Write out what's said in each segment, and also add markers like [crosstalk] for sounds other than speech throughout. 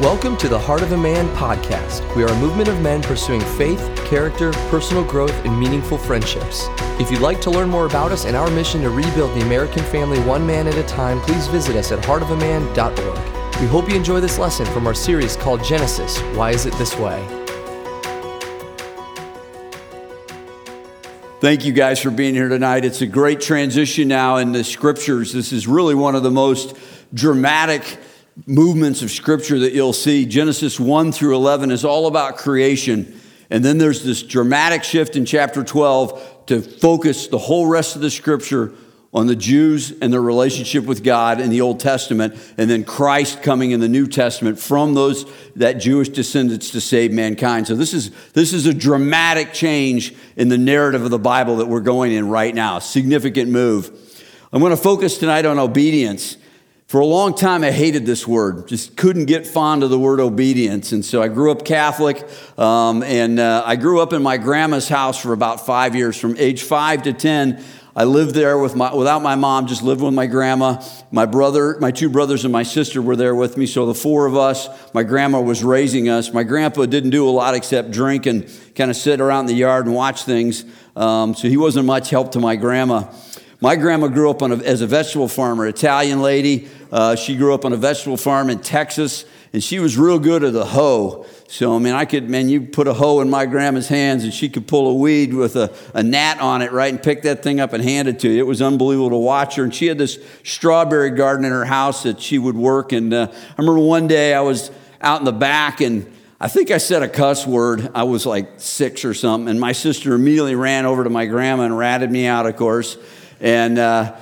Welcome to the Heart of a Man podcast. We are a movement of men pursuing faith, character, personal growth, and meaningful friendships. If you'd like to learn more about us and our mission to rebuild the American family one man at a time, please visit us at heartofaman.org. We hope you enjoy this lesson from our series called Genesis Why Is It This Way? Thank you guys for being here tonight. It's a great transition now in the scriptures. This is really one of the most dramatic movements of scripture that you'll see. Genesis 1 through 11 is all about creation. And then there's this dramatic shift in chapter 12 to focus the whole rest of the scripture on the Jews and their relationship with God in the Old Testament, and then Christ coming in the New Testament from those that Jewish descendants to save mankind. So this is this is a dramatic change in the narrative of the Bible that we're going in right now. Significant move. I'm going to focus tonight on obedience. For a long time, I hated this word, just couldn't get fond of the word obedience. And so I grew up Catholic, um, and uh, I grew up in my grandma's house for about five years. From age five to 10, I lived there with my, without my mom, just lived with my grandma. My brother, my two brothers, and my sister were there with me. So the four of us, my grandma was raising us. My grandpa didn't do a lot except drink and kind of sit around in the yard and watch things. Um, so he wasn't much help to my grandma. My grandma grew up a, as a vegetable farmer, Italian lady. Uh, she grew up on a vegetable farm in Texas, and she was real good at the hoe. So, I mean, I could, man, you put a hoe in my grandma's hands, and she could pull a weed with a, a gnat on it, right, and pick that thing up and hand it to you. It was unbelievable to watch her. And she had this strawberry garden in her house that she would work. And uh, I remember one day I was out in the back, and I think I said a cuss word. I was like six or something, and my sister immediately ran over to my grandma and ratted me out, of course. And uh,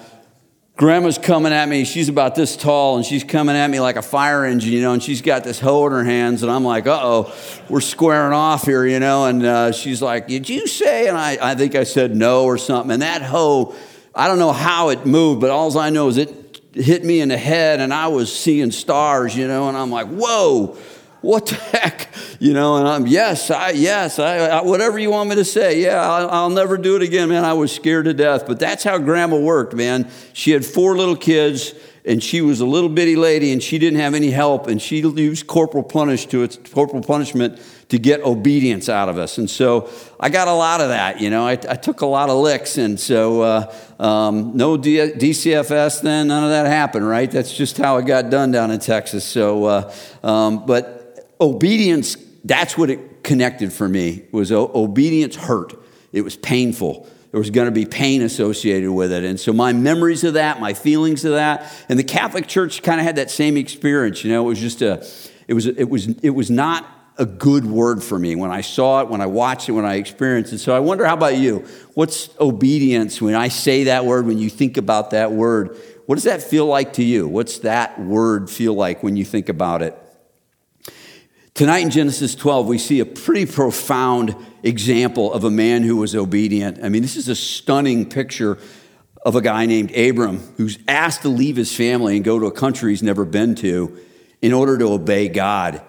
grandma's coming at me. She's about this tall, and she's coming at me like a fire engine, you know, and she's got this hoe in her hands. And I'm like, uh oh, we're squaring off here, you know. And uh, she's like, Did you say? And I, I think I said no or something. And that hoe, I don't know how it moved, but all I know is it hit me in the head, and I was seeing stars, you know, and I'm like, Whoa what the heck? You know and i'm yes i yes I, I whatever you want me to say yeah I'll, I'll, never do it again man. I was scared to death but that's how grandma worked man. She had four little kids and she was a little bitty lady and she didn't have any help and she used corporal punish to its corporal punishment to get obedience out of us. And so i got a lot of that you know. I, I took a lot of licks and so uh, um, no D- dcfs then none of that happened right? That's just how it got done down in texas. So uh, um, but obedience, that's what it connected for me, was obedience hurt. It was painful. There was going to be pain associated with it. And so my memories of that, my feelings of that, and the Catholic Church kind of had that same experience. You know, it was just a, it was, it was, it was not a good word for me when I saw it, when I watched it, when I experienced it. So I wonder, how about you? What's obedience when I say that word, when you think about that word? What does that feel like to you? What's that word feel like when you think about it? Tonight in Genesis 12, we see a pretty profound example of a man who was obedient. I mean, this is a stunning picture of a guy named Abram who's asked to leave his family and go to a country he's never been to in order to obey God.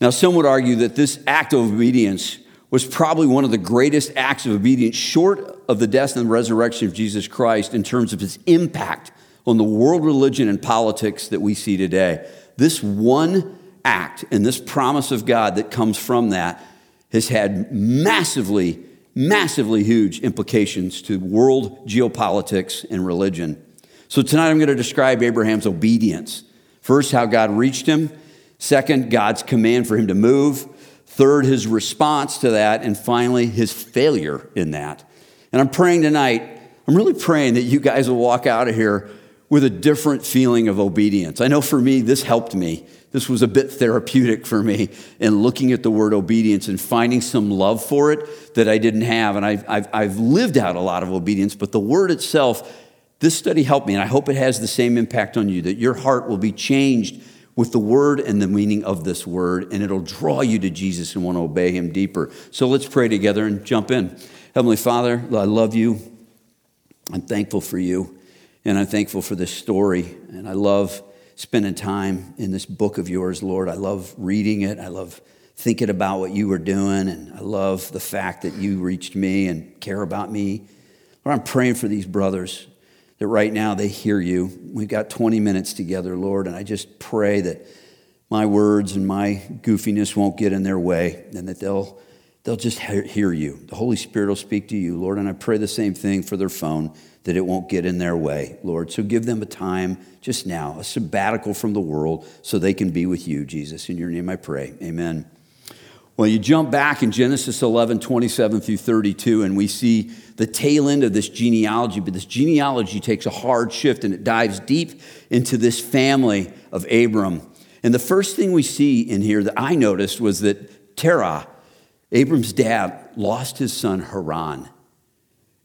Now, some would argue that this act of obedience was probably one of the greatest acts of obedience, short of the death and resurrection of Jesus Christ, in terms of its impact on the world religion and politics that we see today. This one act and this promise of God that comes from that has had massively, massively huge implications to world geopolitics and religion. So tonight I'm going to describe Abraham's obedience. First, how God reached him. Second, God's command for him to move. Third, his response to that. And finally, his failure in that. And I'm praying tonight, I'm really praying that you guys will walk out of here with a different feeling of obedience. I know for me, this helped me this was a bit therapeutic for me in looking at the word obedience and finding some love for it that I didn't have. And I've, I've, I've lived out a lot of obedience, but the word itself, this study helped me, and I hope it has the same impact on you that your heart will be changed with the word and the meaning of this word, and it'll draw you to Jesus and want to obey him deeper. So let's pray together and jump in. Heavenly Father, I love you. I'm thankful for you, and I'm thankful for this story, and I love spending time in this book of yours, Lord. I love reading it. I love thinking about what you were doing, and I love the fact that you reached me and care about me. Lord, I'm praying for these brothers that right now they hear you. We've got 20 minutes together, Lord, and I just pray that my words and my goofiness won't get in their way and that they'll, they'll just hear you. The Holy Spirit will speak to you, Lord. And I pray the same thing for their phone, that it won't get in their way, Lord. So give them a time just now, a sabbatical from the world, so they can be with you, Jesus. In your name I pray. Amen. Well, you jump back in Genesis 11, 27 through 32, and we see the tail end of this genealogy. But this genealogy takes a hard shift and it dives deep into this family of Abram. And the first thing we see in here that I noticed was that Terah, Abram's dad, lost his son Haran.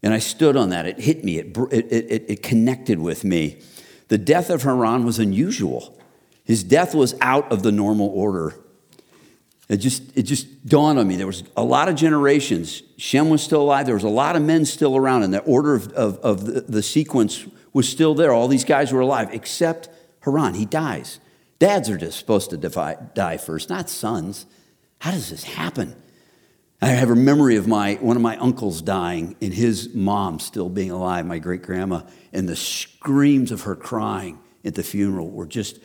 And I stood on that. It hit me, it, it, it, it connected with me. The death of Haran was unusual, his death was out of the normal order. It just, it just dawned on me. There was a lot of generations. Shem was still alive. There was a lot of men still around, and the order of, of, of the, the sequence was still there. All these guys were alive, except Haran. He dies. Dads are just supposed to die first, not sons. How does this happen? I have a memory of my, one of my uncles dying and his mom still being alive, my great grandma, and the screams of her crying at the funeral were just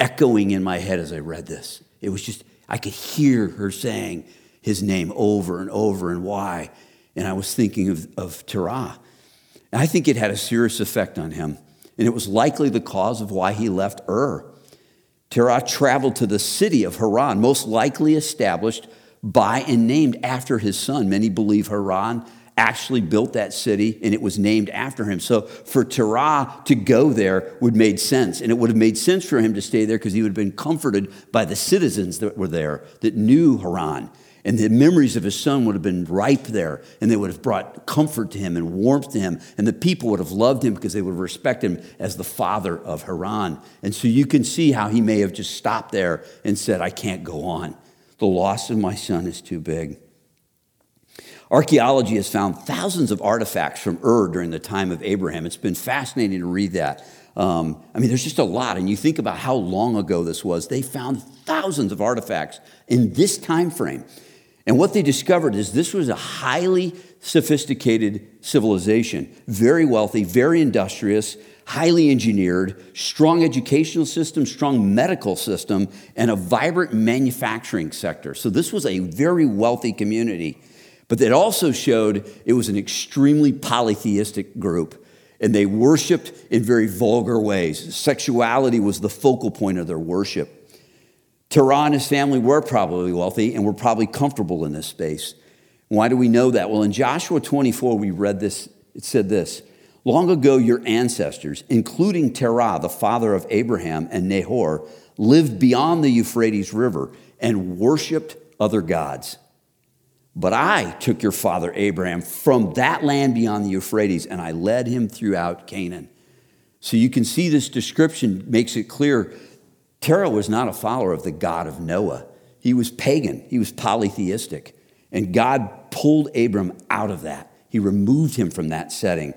echoing in my head as I read this. It was just, I could hear her saying his name over and over and why. And I was thinking of, of Terah. And I think it had a serious effect on him. And it was likely the cause of why he left Ur. Terah traveled to the city of Haran, most likely established by and named after his son. Many believe Haran actually built that city and it was named after him. So for Terah to go there would made sense. And it would have made sense for him to stay there because he would have been comforted by the citizens that were there that knew Haran. And the memories of his son would have been ripe there, and they would have brought comfort to him and warmth to him. And the people would have loved him because they would respect him as the father of Haran. And so you can see how he may have just stopped there and said, I can't go on. The loss of my son is too big. Archaeology has found thousands of artifacts from Ur during the time of Abraham. It's been fascinating to read that. Um, I mean, there's just a lot, and you think about how long ago this was. They found thousands of artifacts in this time frame. And what they discovered is this was a highly sophisticated civilization, very wealthy, very industrious, highly engineered, strong educational system, strong medical system, and a vibrant manufacturing sector. So this was a very wealthy community. But it also showed it was an extremely polytheistic group, and they worshiped in very vulgar ways. Sexuality was the focal point of their worship. Terah and his family were probably wealthy and were probably comfortable in this space. Why do we know that? Well, in Joshua 24, we read this. It said this Long ago, your ancestors, including Terah, the father of Abraham and Nahor, lived beyond the Euphrates River and worshiped other gods. But I took your father Abraham from that land beyond the Euphrates and I led him throughout Canaan. So you can see this description makes it clear Terah was not a follower of the God of Noah. He was pagan, he was polytheistic. And God pulled Abram out of that. He removed him from that setting.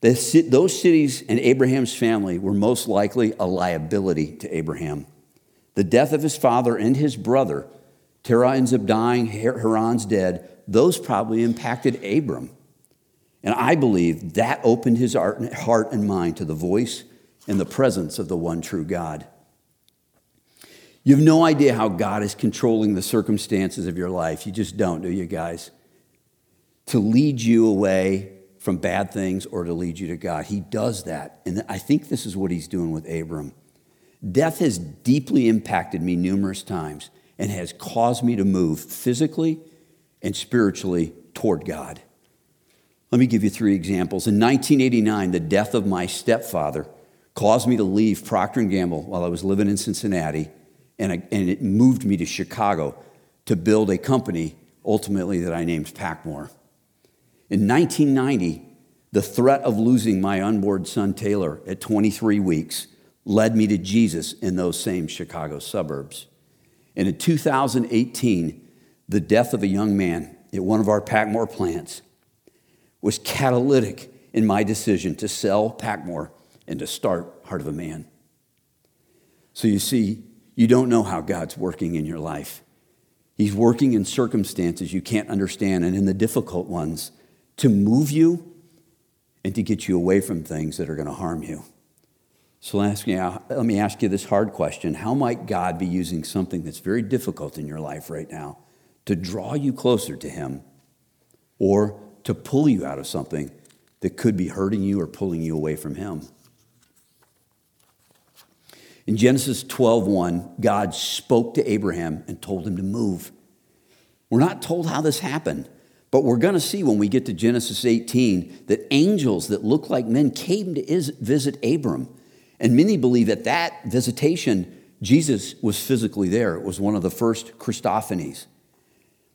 Those cities and Abraham's family were most likely a liability to Abraham. The death of his father and his brother Terah ends up dying, Haran's dead. Those probably impacted Abram. And I believe that opened his heart and mind to the voice and the presence of the one true God. You have no idea how God is controlling the circumstances of your life. You just don't, do you guys? To lead you away from bad things or to lead you to God. He does that. And I think this is what he's doing with Abram. Death has deeply impacted me numerous times and has caused me to move physically and spiritually toward God. Let me give you three examples. In 1989, the death of my stepfather caused me to leave Procter & Gamble while I was living in Cincinnati, and, I, and it moved me to Chicago to build a company ultimately that I named Pacmoore. In 1990, the threat of losing my unborn son Taylor at 23 weeks led me to Jesus in those same Chicago suburbs. And in 2018, the death of a young man at one of our Pacmoore plants was catalytic in my decision to sell Pacmoore and to start Heart of a Man. So you see, you don't know how God's working in your life. He's working in circumstances you can't understand and in the difficult ones to move you and to get you away from things that are going to harm you. So let me, ask you, this hard question How might God be using something that's very difficult in your life right now to draw you closer to Him or to pull you out of something that could be hurting you or pulling you away from Him? In Genesis 12:1, God spoke to Abraham and told him to move. We're not told how this happened, but we're going to see when we get to Genesis 18 that angels that look like men came to visit Abram. And many believe that that visitation, Jesus was physically there. It was one of the first Christophanies.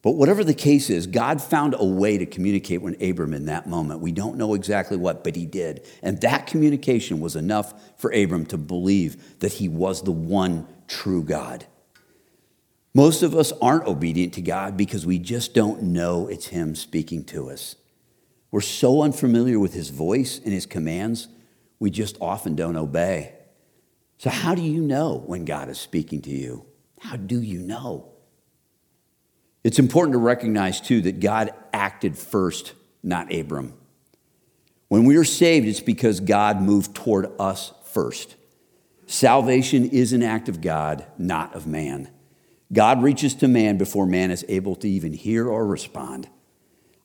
But whatever the case is, God found a way to communicate with Abram in that moment. We don't know exactly what, but he did. And that communication was enough for Abram to believe that he was the one true God. Most of us aren't obedient to God because we just don't know it's Him speaking to us. We're so unfamiliar with His voice and His commands, we just often don't obey. So, how do you know when God is speaking to you? How do you know? It's important to recognize, too, that God acted first, not Abram. When we are saved, it's because God moved toward us first. Salvation is an act of God, not of man. God reaches to man before man is able to even hear or respond.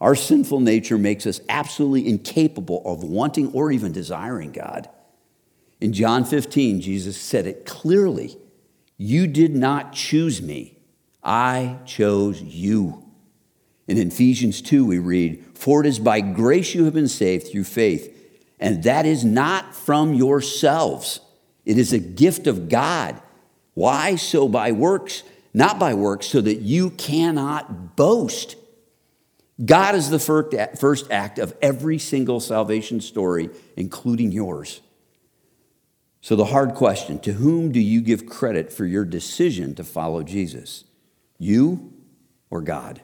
Our sinful nature makes us absolutely incapable of wanting or even desiring God. In John 15, Jesus said it clearly You did not choose me, I chose you. In Ephesians 2, we read, For it is by grace you have been saved through faith, and that is not from yourselves. It is a gift of God. Why? So by works not by works, so that you cannot boast. God is the first act of every single salvation story, including yours. So, the hard question to whom do you give credit for your decision to follow Jesus? You or God?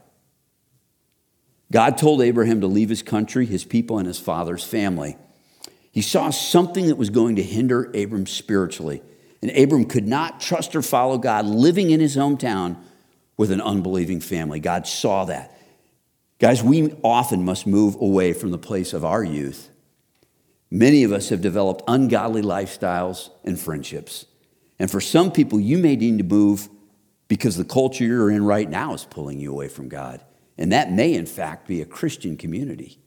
God told Abraham to leave his country, his people, and his father's family. He saw something that was going to hinder Abram spiritually. And Abram could not trust or follow God living in his hometown with an unbelieving family. God saw that. Guys, we often must move away from the place of our youth. Many of us have developed ungodly lifestyles and friendships. And for some people, you may need to move because the culture you're in right now is pulling you away from God. And that may, in fact, be a Christian community.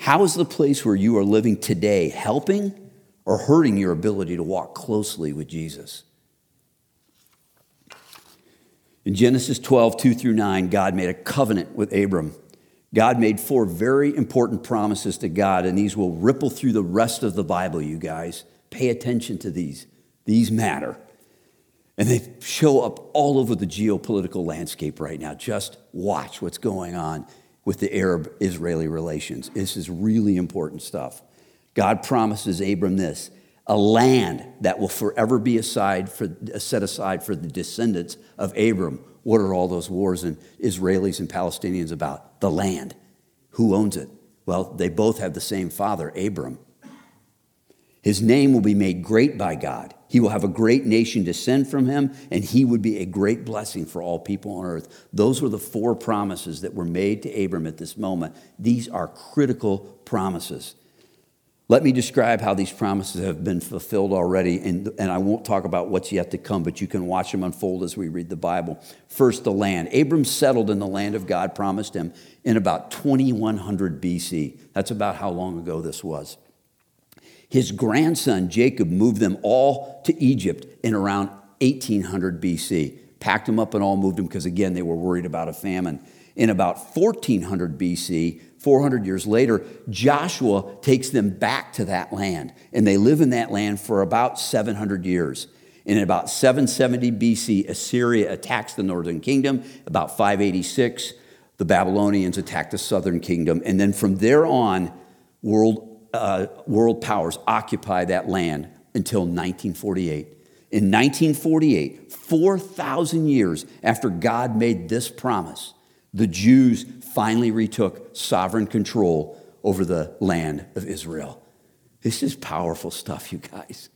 How is the place where you are living today helping or hurting your ability to walk closely with Jesus. In Genesis 12, 2 through 9, God made a covenant with Abram. God made four very important promises to God, and these will ripple through the rest of the Bible, you guys. Pay attention to these. These matter. And they show up all over the geopolitical landscape right now. Just watch what's going on with the Arab Israeli relations. This is really important stuff. God promises Abram this a land that will forever be aside for, set aside for the descendants of Abram. What are all those wars and Israelis and Palestinians about? The land. Who owns it? Well, they both have the same father, Abram. His name will be made great by God. He will have a great nation descend from him, and he would be a great blessing for all people on earth. Those were the four promises that were made to Abram at this moment. These are critical promises. Let me describe how these promises have been fulfilled already, and, and I won't talk about what's yet to come, but you can watch them unfold as we read the Bible. First, the land. Abram settled in the land of God promised him in about 2100 BC. That's about how long ago this was. His grandson Jacob moved them all to Egypt in around 1800 BC. Packed them up and all moved them because, again, they were worried about a famine. In about 1400 BC, 400 years later, Joshua takes them back to that land, and they live in that land for about 700 years. In about 770 BC, Assyria attacks the northern kingdom. About 586, the Babylonians attack the southern kingdom. And then from there on, world, uh, world powers occupy that land until 1948. In 1948, 4,000 years after God made this promise, the Jews finally retook sovereign control over the land of Israel. This is powerful stuff, you guys.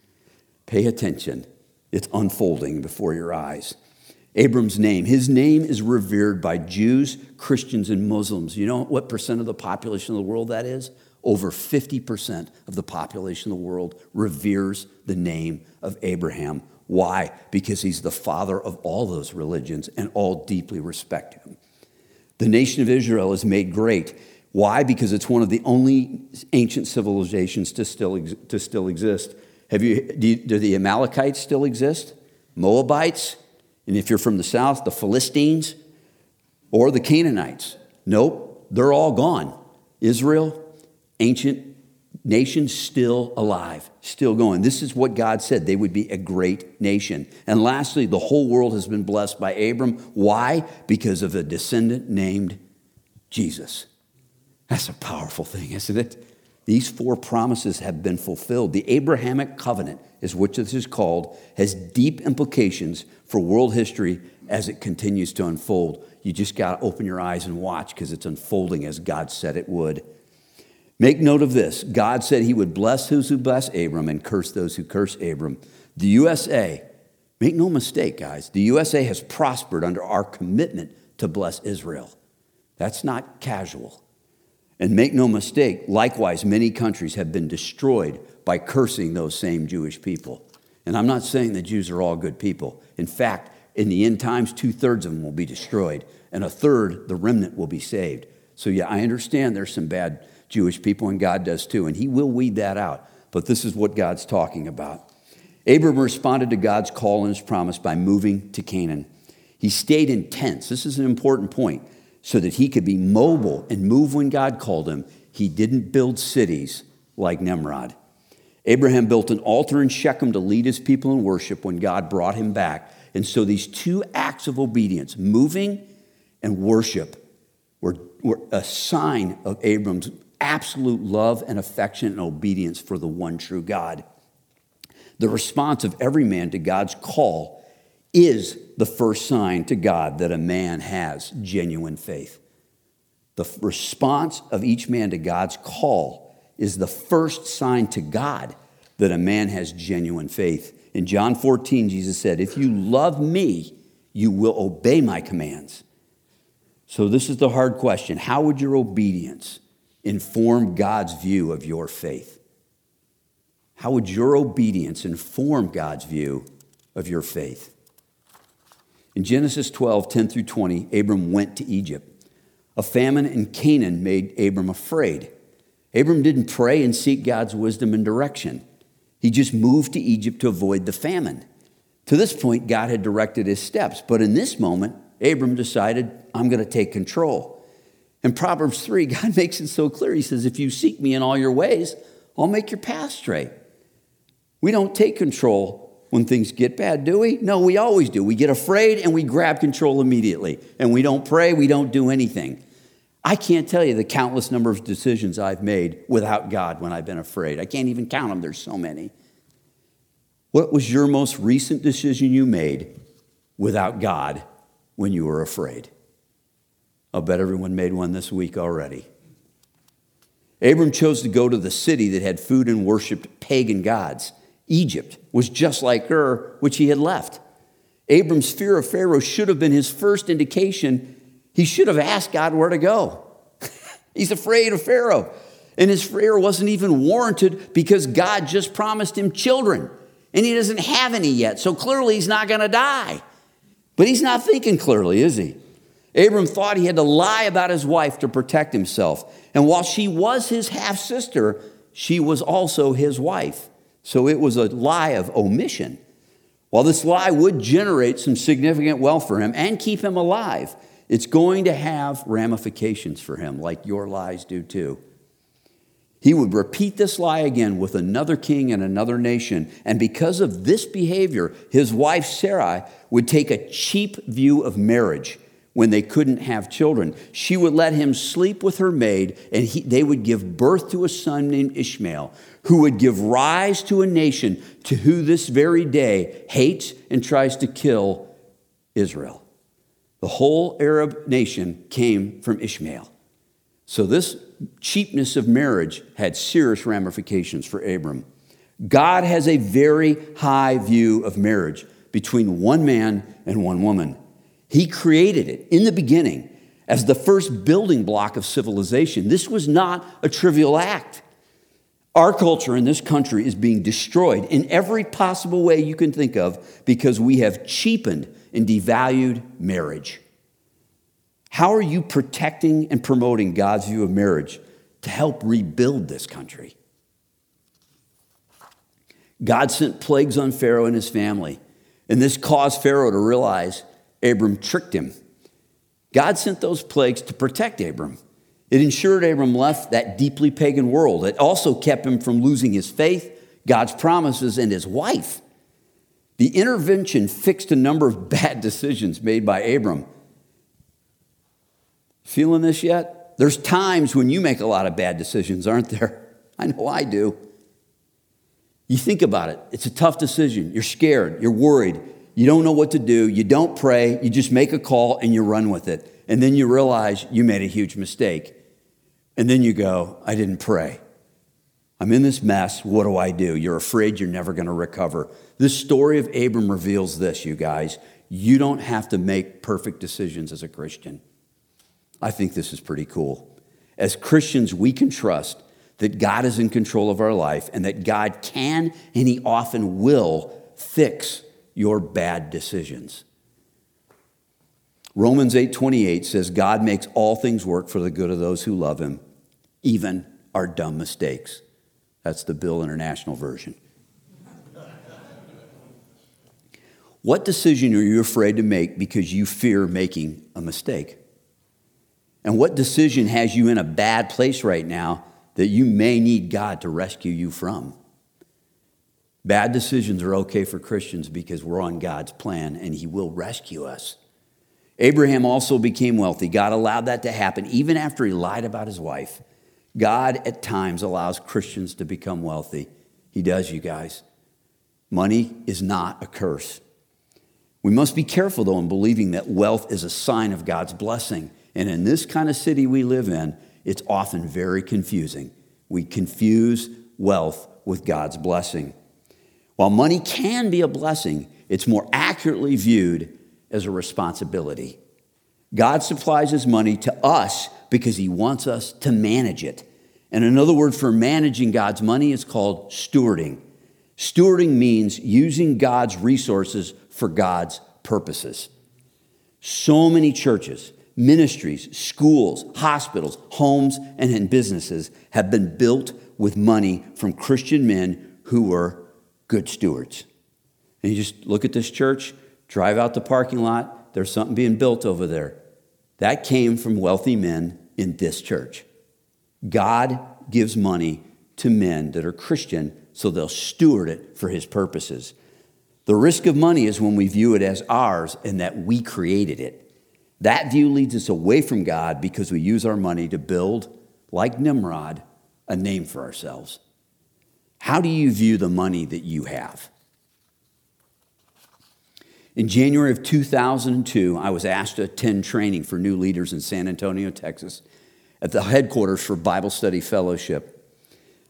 Pay attention. It's unfolding before your eyes. Abram's name, his name is revered by Jews, Christians, and Muslims. You know what percent of the population of the world that is? over 50% of the population of the world reveres the name of Abraham. Why? Because he's the father of all those religions and all deeply respect him. The nation of Israel is made great. Why? Because it's one of the only ancient civilizations to still, to still exist. Have you, do, you, do the Amalekites still exist? Moabites? And if you're from the south, the Philistines or the Canaanites? Nope, they're all gone. Israel, ancient nation, still alive, still going. This is what God said. They would be a great nation. And lastly, the whole world has been blessed by Abram. Why? Because of a descendant named Jesus. That's a powerful thing, isn't it? These four promises have been fulfilled. The Abrahamic covenant, is what this is called, has deep implications for world history as it continues to unfold. You just got to open your eyes and watch because it's unfolding as God said it would. Make note of this God said he would bless those who bless Abram and curse those who curse Abram. The USA, make no mistake, guys, the USA has prospered under our commitment to bless Israel. That's not casual. And make no mistake, likewise, many countries have been destroyed by cursing those same Jewish people. And I'm not saying the Jews are all good people. In fact, in the end times, two thirds of them will be destroyed, and a third, the remnant, will be saved. So, yeah, I understand there's some bad Jewish people, and God does too, and He will weed that out. But this is what God's talking about. Abram responded to God's call and his promise by moving to Canaan. He stayed in tents. This is an important point so that he could be mobile and move when God called him. He didn't build cities like Nimrod. Abraham built an altar in Shechem to lead his people in worship when God brought him back. And so these two acts of obedience, moving and worship, were, were a sign of Abram's absolute love and affection and obedience for the one true God. The response of every man to God's call is the first sign to God that a man has genuine faith. The response of each man to God's call is the first sign to God that a man has genuine faith. In John 14, Jesus said, If you love me, you will obey my commands. So, this is the hard question How would your obedience inform God's view of your faith? How would your obedience inform God's view of your faith? In Genesis 12, 10 through 20, Abram went to Egypt. A famine in Canaan made Abram afraid. Abram didn't pray and seek God's wisdom and direction. He just moved to Egypt to avoid the famine. To this point, God had directed his steps, but in this moment, Abram decided, I'm going to take control. In Proverbs 3, [laughs] God makes it so clear. He says, If you seek me in all your ways, I'll make your path straight. We don't take control when things get bad, do we? No, we always do. We get afraid and we grab control immediately. And we don't pray, we don't do anything. I can't tell you the countless number of decisions I've made without God when I've been afraid. I can't even count them, there's so many. What was your most recent decision you made without God when you were afraid? I'll bet everyone made one this week already. Abram chose to go to the city that had food and worshiped pagan gods. Egypt was just like Ur, which he had left. Abram's fear of Pharaoh should have been his first indication. He should have asked God where to go. [laughs] He's afraid of Pharaoh. And his fear wasn't even warranted because God just promised him children. And he doesn't have any yet. So clearly he's not going to die. But he's not thinking clearly, is he? Abram thought he had to lie about his wife to protect himself. And while she was his half sister, she was also his wife. So it was a lie of omission. While this lie would generate some significant wealth for him and keep him alive, it's going to have ramifications for him, like your lies do too. He would repeat this lie again with another king and another nation. And because of this behavior, his wife Sarai would take a cheap view of marriage when they couldn't have children. She would let him sleep with her maid, and he, they would give birth to a son named Ishmael, who would give rise to a nation to who this very day hates and tries to kill Israel. The whole Arab nation came from Ishmael. So, this cheapness of marriage had serious ramifications for Abram. God has a very high view of marriage between one man and one woman. He created it in the beginning as the first building block of civilization. This was not a trivial act. Our culture in this country is being destroyed in every possible way you can think of because we have cheapened and devalued marriage. How are you protecting and promoting God's view of marriage to help rebuild this country? God sent plagues on Pharaoh and his family, and this caused Pharaoh to realize Abram tricked him. God sent those plagues to protect Abram. It ensured Abram left that deeply pagan world. It also kept him from losing his faith, God's promises, and his wife. The intervention fixed a number of [laughs] bad decisions made by Abram. Feeling this yet? There's times when you make a lot of bad decisions, aren't there? [laughs] I know I do. You think about it, it's a tough decision. You're scared, you're worried, you don't know what to do, you don't pray, you just make a call and you run with it. And then you realize you made a huge mistake. And then you go, I didn't pray. I'm in this mess. What do I do? You're afraid you're never going to recover. This story of Abram reveals this, you guys. You don't have to make perfect decisions as a Christian. I think this is pretty cool. As Christians, we can trust that God is in control of our life and that God can and He often will fix your bad decisions. Romans 8:28 says God makes all things work for the good of those who love him, even our dumb mistakes. That's the Bill International version. what decision are you afraid to make because you fear making a mistake? And what decision has you in a bad place right now that you may need God to rescue you from. Bad decisions are okay for Christians because we're on God's plan and He will rescue us. Abraham also became wealthy. God allowed that to happen even after he lied about his wife. God at times allows Christians to become wealthy. He does, you guys. Money is not a curse. We must be careful, though, in believing that wealth is a sign of God's blessing. And in this kind of city we live in, it's often very confusing. We confuse wealth with God's blessing. While money can be a blessing, it's more accurately viewed as a responsibility. God supplies his money to us because he wants us to manage it. And another word for managing God's money is called stewarding. Stewarding means using God's resources for God's purposes. So many churches ministries, schools, hospitals, homes, and businesses have been built with money from Christian men who were good stewards. And you just look at this church, drive out the parking lot, there's something being built over there. That came from wealthy men in this church. God gives money to men that are Christian so they'll steward it for his purposes. The risk of money is when we view it as ours and that we created it. That view leads us away from God because we use our money to build, like Nimrod, a name for ourselves. How do you view the money that you have? In January of 2002, I was asked to attend training for new leaders in San Antonio, Texas, at the headquarters for Bible Study Fellowship.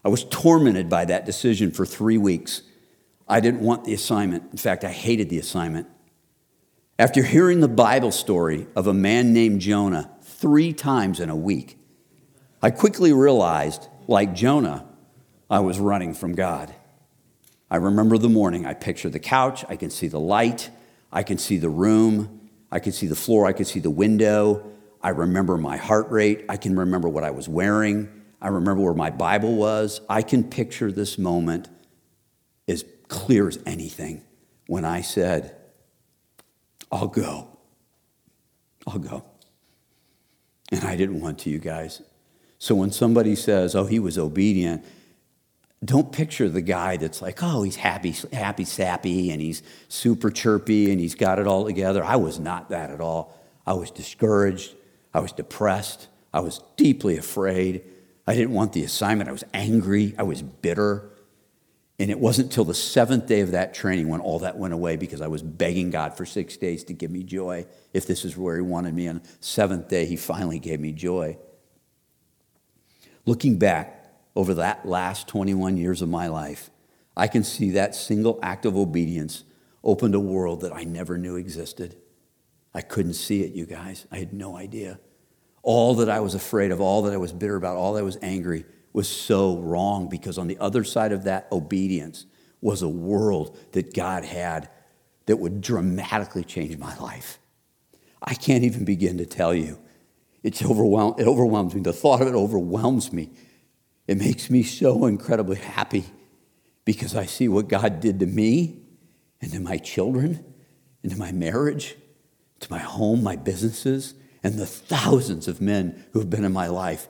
I was tormented by that decision for three weeks. I didn't want the assignment. In fact, I hated the assignment. After hearing the Bible story of a man named Jonah three times in a week, I quickly realized, like Jonah, I was running from God. I remember the morning. I picture the couch. I can see the light. I can see the room. I can see the floor. I can see the window. I remember my heart rate. I can remember what I was wearing. I remember where my Bible was. I can picture this moment as clear as anything when I said, I'll go. I'll go. And I didn't want to, you guys. So when somebody says, oh, he was obedient, don't picture the guy that's like, oh, he's happy, happy, sappy, and he's super chirpy, and he's got it all together. I was not that at all. I was discouraged. I was depressed. I was deeply afraid. I didn't want the assignment. I was angry. I was bitter. And it wasn't till the seventh day of that training when all that went away because I was begging God for six days to give me joy. If this is where He wanted me, the seventh day, He finally gave me joy. Looking back over that last 21 years of my life, I can see that single act of obedience opened a world that I never knew existed. I couldn't see it, you guys. I had no idea. all that I was afraid of, all that I was bitter about, all that I was angry was so wrong because on the other side of that obedience was a world that God had that would dramatically change my life. I can't even begin to tell you. It's overwhelm- it overwhelms me. The thought of it overwhelms me. It makes me so incredibly happy because I see what God did to me and to my children and to my marriage, to my home, my businesses, and the thousands of men who have been in my life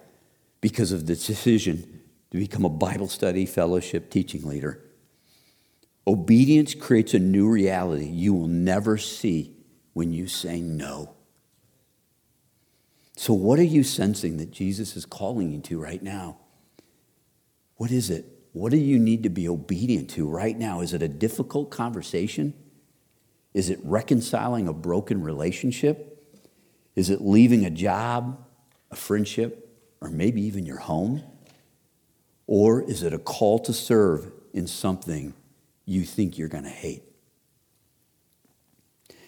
because of the decision to become a Bible study, fellowship, teaching leader. Obedience creates a new reality you will never see when you say no. So, what are you sensing that Jesus is calling you to right now? What is it? What do you need to be obedient to right now? Is it a difficult conversation? Is it reconciling a broken relationship? Is it leaving a job, a friendship, or maybe even your home? Or is it a call to serve in something you think you're going to hate?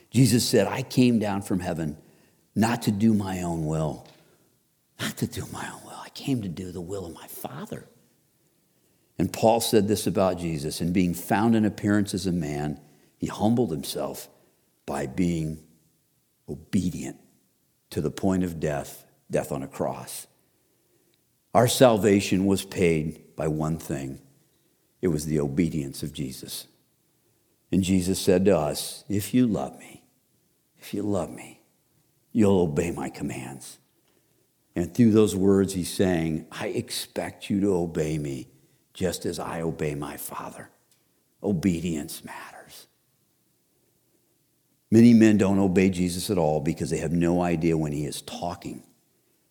Jesus said, I came down from heaven not to do my own will, not to do my own will. I came to do the will of my Father. And Paul said this about Jesus in being found in appearance as a man, he humbled himself by being obedient to the point of death, death on a cross. Our salvation was paid by one thing it was the obedience of Jesus. And Jesus said to us, If you love me, if you love me, you'll obey my commands. And through those words, he's saying, I expect you to obey me just as I obey my Father. Obedience matters. Many men don't obey Jesus at all because they have no idea when he is talking.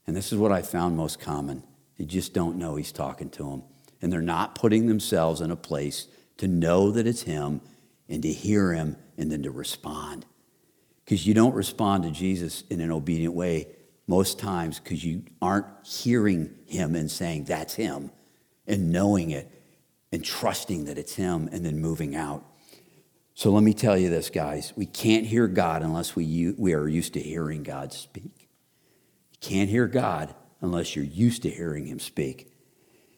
And this is what I found most common. They just don't know he's talking to them. And they're not putting themselves in a place to know that it's him and to hear him and then to respond. Because you don't respond to Jesus in an obedient way most times because you aren't hearing him and saying, That's him, and knowing it and trusting that it's him and then moving out. So let me tell you this, guys. We can't hear God unless we, we are used to hearing God speak. You can't hear God unless you're used to hearing Him speak.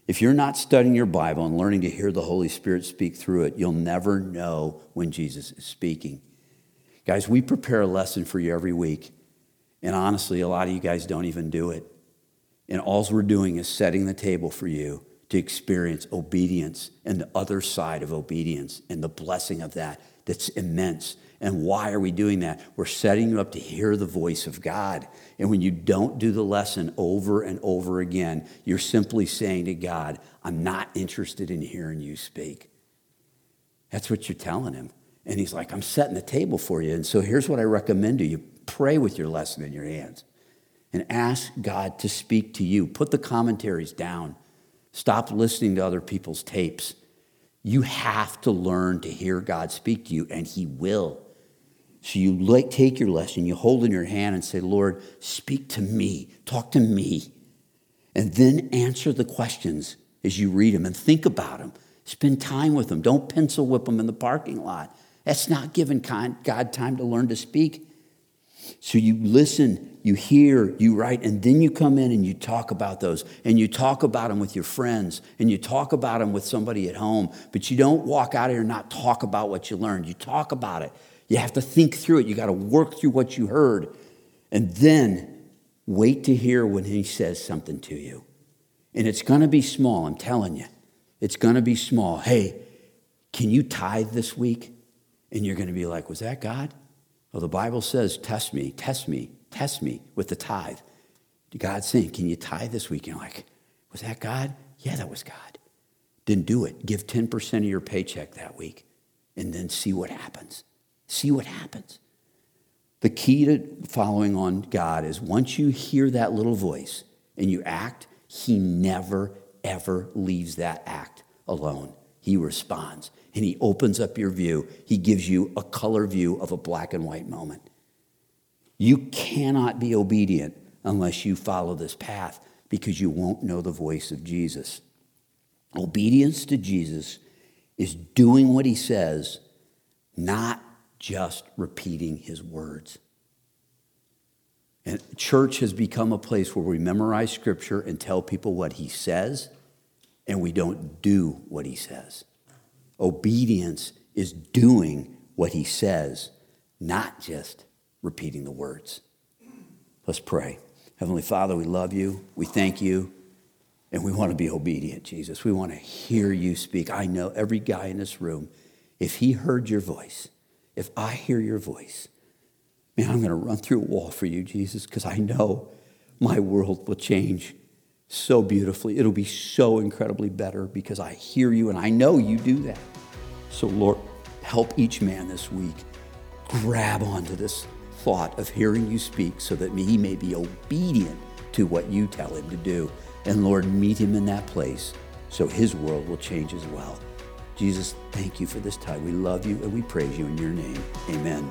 If you're not studying your Bible and learning to hear the Holy Spirit speak through it, you'll never know when Jesus is speaking. Guys, we prepare a lesson for you every week. And honestly, a lot of you guys don't even do it. And all we're doing is setting the table for you to experience obedience and the other side of obedience and the blessing of that that's immense. And why are we doing that? We're setting you up to hear the voice of God. And when you don't do the lesson over and over again, you're simply saying to God, I'm not interested in hearing you speak. That's what you're telling him. And he's like, I'm setting the table for you. And so here's what I recommend to you pray with your lesson in your hands and ask God to speak to you. Put the commentaries down. Stop listening to other people's tapes. You have to learn to hear God speak to you, and He will. So you take your lesson, you hold in your hand and say, Lord, speak to me, talk to me. And then answer the questions as you read them and think about them. Spend time with them. Don't pencil whip them in the parking lot. That's not giving God time to learn to speak. So you listen, you hear, you write, and then you come in and you talk about those. And you talk about them with your friends, and you talk about them with somebody at home. But you don't walk out of here and not talk about what you learned. You talk about it. You have to think through it. You got to work through what you heard. And then wait to hear when he says something to you. And it's going to be small, I'm telling you. It's going to be small. Hey, can you tithe this week? And you're going to be like, was that God? Well, the Bible says, test me, test me, test me with the tithe. God's saying, can you tithe this week? And you're like, was that God? Yeah, that was God. Then do it. Give 10% of your paycheck that week and then see what happens. See what happens. The key to following on God is once you hear that little voice and you act, He never, ever leaves that act alone. He responds and he opens up your view. He gives you a color view of a black and white moment. You cannot be obedient unless you follow this path because you won't know the voice of Jesus. Obedience to Jesus is doing what he says, not just repeating his words. And church has become a place where we memorize scripture and tell people what he says, and we don't do what he says. Obedience is doing what he says, not just repeating the words. Let's pray. Heavenly Father, we love you. We thank you. And we want to be obedient, Jesus. We want to hear you speak. I know every guy in this room, if he heard your voice, if I hear your voice, man, I'm going to run through a wall for you, Jesus, because I know my world will change so beautifully. It'll be so incredibly better because I hear you and I know you do that. So, Lord, help each man this week grab onto this thought of hearing you speak so that he may be obedient to what you tell him to do. And Lord, meet him in that place so his world will change as well. Jesus, thank you for this time. We love you and we praise you in your name. Amen.